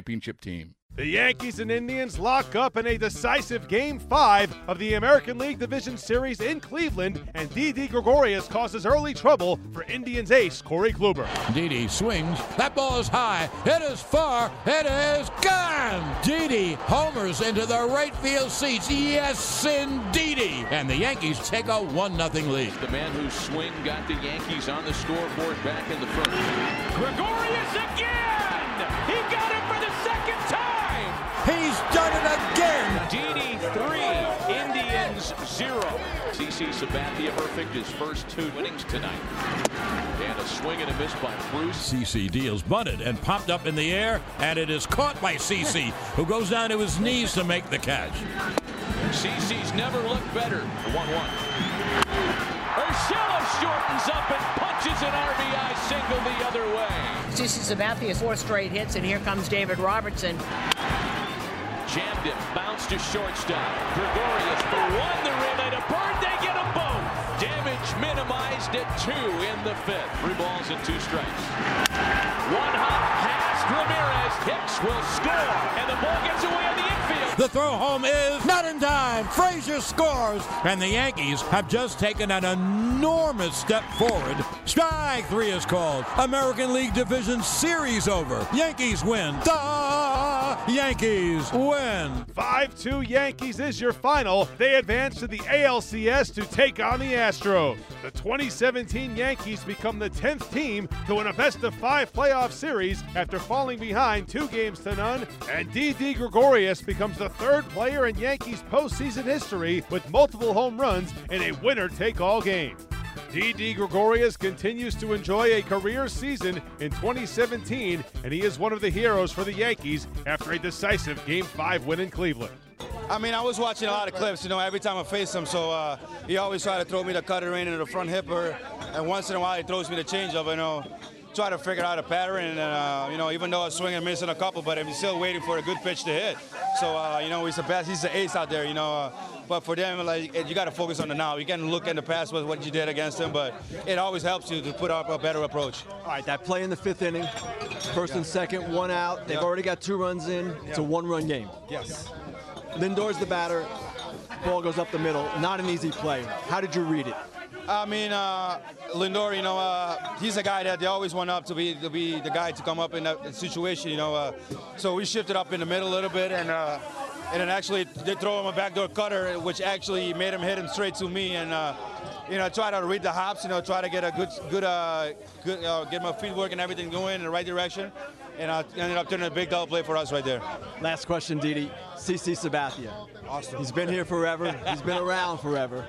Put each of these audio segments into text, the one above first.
championship team. The Yankees and Indians lock up in a decisive Game 5 of the American League Division Series in Cleveland, and Didi Gregorius causes early trouble for Indians ace Corey Kluber. Didi swings. That ball is high. It is far. It is gone. Didi homers into the right field seats. Yes, indeedy. And the Yankees take a 1 0 lead. The man whose swing got the Yankees on the scoreboard back in the first. Gregorius again! He got it He's done it again. Didi three, Indians zero. CC Sabathia perfect his first two innings tonight. And a swing and a miss by Bruce. CC deals bunted and popped up in the air, and it is caught by CC, who goes down to his knees to make the catch. CC's never looked better. 1 1. Urshela shortens up and punches an RBI single the other way. CC Sabathia four straight hits, and here comes David Robertson. Jammed it, bounced to shortstop. Gregorius for one, the relay to Bird, they get a both. Damage minimized at two in the fifth. Three balls and two strikes. One hop past Ramirez. Hicks will score, and the ball gets away on the infield. The throw home is not in time. Frazier scores, and the Yankees have just taken an enormous step forward. Strike three is called. American League Division Series over. Yankees win. The Yankees win. 5 2 Yankees is your final. They advance to the ALCS to take on the Astros. The 2017 Yankees become the 10th team to win a best of five playoff series after falling behind two games to none, and Didi Gregorius becomes the third player in Yankees postseason history with multiple home runs in a winner take all game. Didi Gregorius continues to enjoy a career season in 2017, and he is one of the heroes for the Yankees after a decisive Game 5 win in Cleveland. I mean, I was watching a lot of clips, you know, every time I face him, so uh, he always try to throw me the cutter in and the front hipper, and once in a while he throws me the changeup, you know, try to figure out a pattern, and, uh, you know, even though I swing and missing a couple, but I'm still waiting for a good pitch to hit. So, uh, you know, he's the best, he's the ace out there, you know, uh, but for them, like, you got to focus on the now. You can look in the past with what you did against them, but it always helps you to put up a better approach. All right, that play in the fifth inning, first and second, one out. They've already got two runs in. It's a one-run game. Yes. Lindor's the batter. Ball goes up the middle. Not an easy play. How did you read it? I mean, uh, Lindor, you know, uh, he's a guy that they always want up to be to be the guy to come up in that situation, you know. Uh, so we shifted up in the middle a little bit, and uh, and then actually they throw him a backdoor cutter, which actually made him hit him straight to me, and uh, you know, try to read the hops, you know, try to get a good good uh, good uh, get my feet work and everything going in the right direction, and I ended up turning a big double play for us right there. Last question, Didi. CC Sabathia. Awesome. He's been here forever. He's been around forever.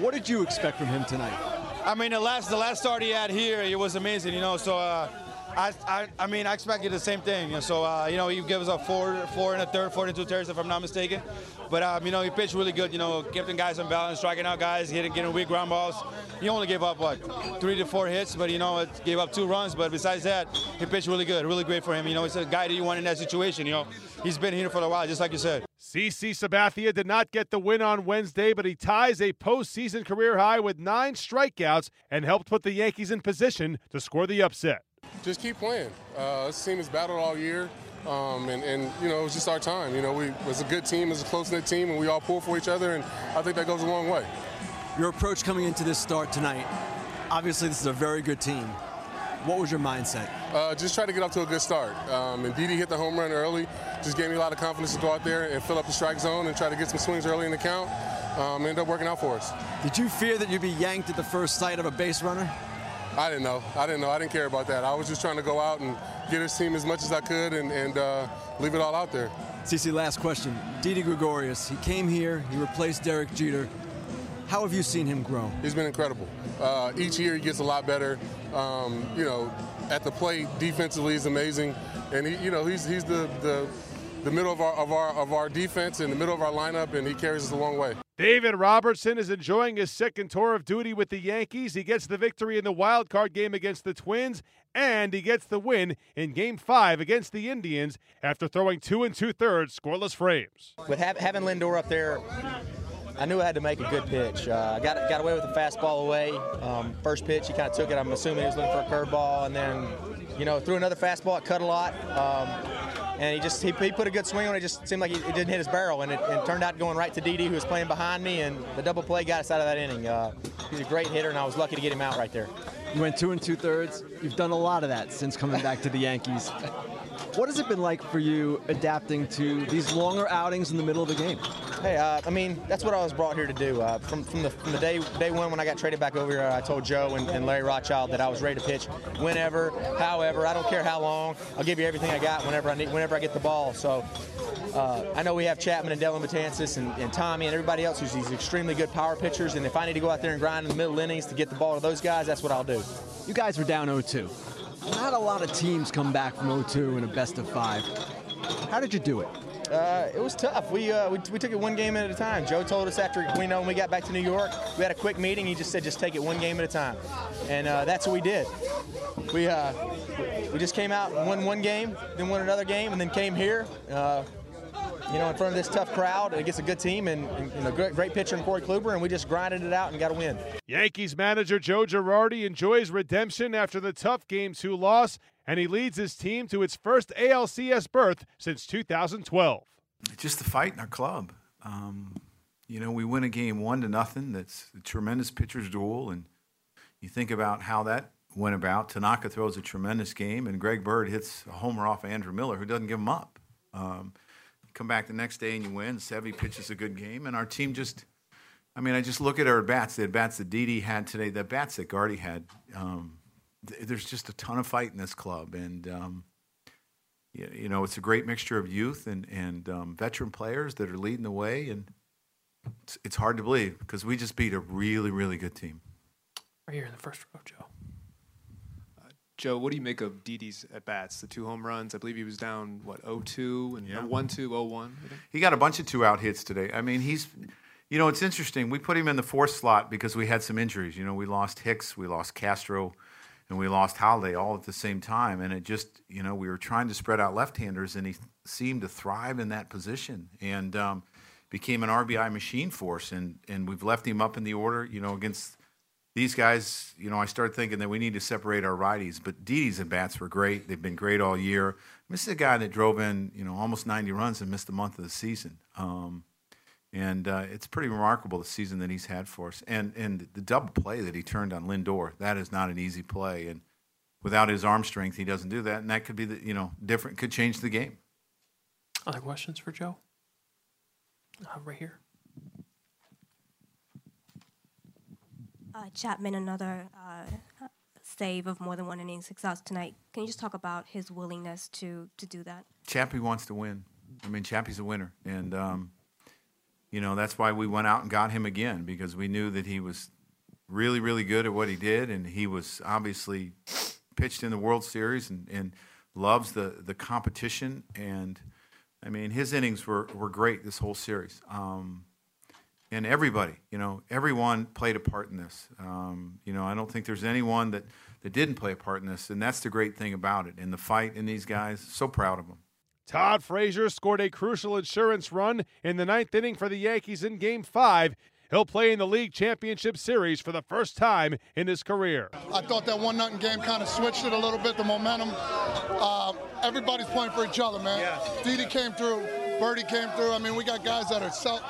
What did you expect from him tonight? I mean, the last the last start he had here, it was amazing, you know. So, uh, I, I I mean, I expected the same thing. So, uh, you know, he gave us a four four and a third, four and two thirds, if I'm not mistaken. But um, you know, he pitched really good. You know, keeping guys on balance, striking out guys, getting getting weak ground balls. He only gave up what three to four hits, but you know, it gave up two runs. But besides that, he pitched really good, really great for him. You know, he's a guy that you want in that situation. You know, he's been here for a while, just like you said. CC Sabathia did not get the win on Wednesday, but he ties a postseason career high with nine strikeouts and helped put the Yankees in position to score the upset. Just keep playing. Uh, this team has battled all year, um, and, and, you know, it's just our time. You know, we was a good team, it's a close-knit team, and we all pull for each other, and I think that goes a long way. Your approach coming into this start tonight, Obviously, this is a very good team. What was your mindset? Uh, just try to get off to a good start. Um, and Didi hit the home run early. Just gave me a lot of confidence to go out there and fill up the strike zone and try to get some swings early in the count. Um, ended up working out for us. Did you fear that you'd be yanked at the first sight of a base runner? I didn't know. I didn't know. I didn't care about that. I was just trying to go out and get his team as much as I could and, and uh, leave it all out there. CC, last question. Didi Gregorius, he came here, he replaced Derek Jeter. How have you seen him grow? He's been incredible. Uh, each year he gets a lot better. Um, you know, at the plate, defensively, he's amazing, and he, you know, he's he's the the the middle of our of our of our defense in the middle of our lineup, and he carries us a long way. David Robertson is enjoying his second tour of duty with the Yankees. He gets the victory in the wild card game against the Twins, and he gets the win in Game Five against the Indians after throwing two and two thirds scoreless frames. With having Lindor up there, I knew I had to make a good pitch. Uh, I got got away with a fastball away. Um, first pitch, he kind of took it. I'm assuming he was looking for a curveball, and then, you know, threw another fastball. It cut a lot. Um, and he just he, he, put a good swing on it. Just seemed like he, didn't hit his barrel, and it, turned out going right to Didi, who was playing behind me, and the double play got us out of that inning. Uh, he's a great hitter, and I was lucky to get him out right there. You went two and two thirds. You've done a lot of that since coming back to the Yankees. What has it been like for you adapting to these longer outings in the middle of the game? Hey, uh, I mean, that's what I was brought here to do. Uh, from, from, the, from the day day one when I got traded back over here, I told Joe and, and, Larry Rothschild that I was ready to pitch whenever, however. I don't care how long. I'll give you everything I got whenever I need, whenever I get the ball. So uh, I know we have Chapman and Dellin Betances and, and, Tommy and everybody else who's these extremely good power pitchers. And if I need to go out there and grind in the middle innings to get the ball to those guys, that's what I'll do. You guys were down 0-2. Not a lot of teams come back from 0-2 in a best of five. How did you do it? Uh, it was tough. We, uh, we, we took it one game at a time. Joe told us after we know when we got back to New York, we had a quick meeting. He just said, just take it one game at a time, and uh, that's what we did. We uh, we just came out and won one game, then won another game, and then came here. You know, in front of this tough crowd against a good team and, and you know, great, great pitcher in Corey Kluber, and we just grinded it out and got a win. Yankees manager Joe Girardi enjoys redemption after the tough Game 2 loss, and he leads his team to its first ALCS berth since 2012. It's just the fight in our club. Um, you know, we win a game one to nothing. That's a tremendous pitcher's duel, and you think about how that went about. Tanaka throws a tremendous game, and Greg Bird hits a homer off of Andrew Miller, who doesn't give him up. Um, come back the next day and you win. Sevy pitches a good game, and our team just. I mean, I just look at our bats. The bats that Didi had today, the bats that Gardy had. Um, th- there's just a ton of fight in this club, and um, you, you, know it's a great mixture of youth and and um, veteran players that are leading the way, and it's, it's hard to believe because we just beat a really really good team. Right here in the first row, Joe. Joe, what do you make of Didi's at bats? The two home runs. I believe he was down what 0-2 and yeah. 1-2, 0-1. He got a bunch of two out hits today. I mean, he's you know, it's interesting. We put him in the fourth slot because we had some injuries. You know, we lost Hicks, we lost Castro, and we lost Holliday all at the same time. And it just, you know, we were trying to spread out left-handers, and he seemed to thrive in that position and um, became an RBI machine for us. And and we've left him up in the order, you know, against these guys, you know, I started thinking that we need to separate our righties. But Didi's at bats were great. They've been great all year. This is a guy that drove in, you know, almost 90 runs and missed a month of the season. Um, and uh, it's pretty remarkable the season that he's had for us. And and the double play that he turned on Lindor, that is not an easy play. And without his arm strength, he doesn't do that. And that could be the, you know, different, could change the game. Other questions for Joe? Uh, right here. Uh, Chapman, another uh, save of more than one inning success tonight. Can you just talk about his willingness to to do that? Chappie wants to win. I mean, Chappie's a winner, and um, you know that's why we went out and got him again because we knew that he was really, really good at what he did, and he was obviously pitched in the World Series and, and loves the the competition. And I mean, his innings were were great this whole series. Um, and everybody, you know, everyone played a part in this. Um, you know, I don't think there's anyone that, that didn't play a part in this, and that's the great thing about it. And the fight in these guys, so proud of them. Todd Frazier scored a crucial insurance run in the ninth inning for the Yankees in Game Five. He'll play in the league championship series for the first time in his career. I thought that one nothing game kind of switched it a little bit, the momentum. Uh, everybody's playing for each other, man. Yeah. Didi came through, Birdie came through. I mean, we got guys that are self,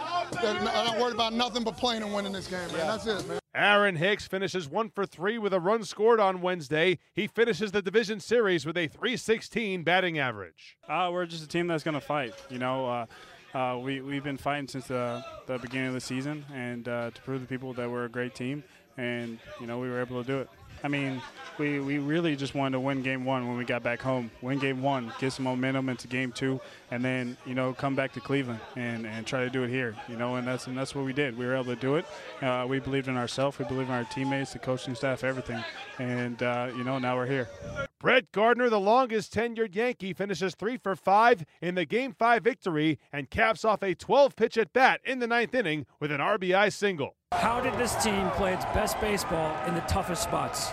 they're not worried about nothing but playing and winning this game, man. Yeah. That's it, man. Aaron Hicks finishes one for three with a run scored on Wednesday. He finishes the division series with a 316 batting average. Uh, we're just a team that's going to fight. You know, uh, uh, we, we've been fighting since the, the beginning of the season and uh, to prove to people that we're a great team. And, you know, we were able to do it. I mean, we, we really just wanted to win game one when we got back home. Win game one, get some momentum into game two, and then, you know, come back to Cleveland and, and try to do it here, you know, and that's, and that's what we did. We were able to do it. Uh, we believed in ourselves. We believed in our teammates, the coaching staff, everything. And, uh, you know, now we're here. Brett Gardner, the longest tenured Yankee, finishes three for five in the Game 5 victory and caps off a 12 pitch at bat in the ninth inning with an RBI single. How did this team play its best baseball in the toughest spots?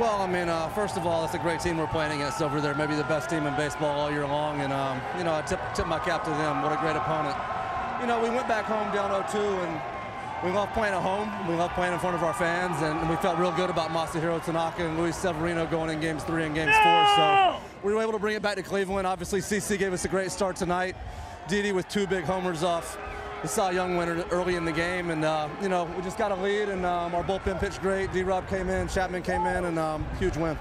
Well, I mean, uh, first of all, it's a great team we're playing against over there. Maybe the best team in baseball all year long. And, um, you know, I tip, tip my cap to them. What a great opponent. You know, we went back home down 0-2, and we love playing at home. We love playing in front of our fans, and we felt real good about Masahiro Tanaka and Luis Severino going in games three and games four. So we were able to bring it back to Cleveland. Obviously, CC gave us a great start tonight. Didi with two big homers off the Cy Young winner early in the game, and uh, you know we just got a lead, and um, our bullpen pitched great. D-Rob came in, Chapman came in, and um, huge win.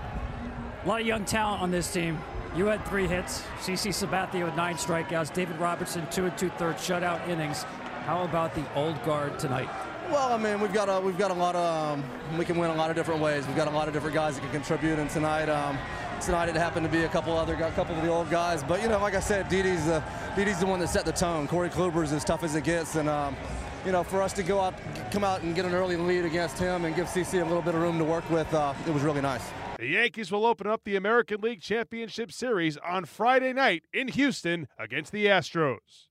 A lot of young talent on this team. You had three hits. CC Sabathia with nine strikeouts. David Robertson two and two thirds shutout innings. How about the old guard tonight? Well, I mean, we've got a we've got a lot of um, we can win a lot of different ways. We've got a lot of different guys that can contribute, and tonight. Um, tonight it happened to be a couple other a couple of the old guys, but you know, like I said, Didi's the Didi's the one that set the tone. Corey Kluber's as tough as it gets, and um, you know, for us to go out, come out and get an early lead against him and give CC a little bit of room to work with, uh, it was really nice. The Yankees will open up the American League Championship Series on Friday night in Houston against the Astros.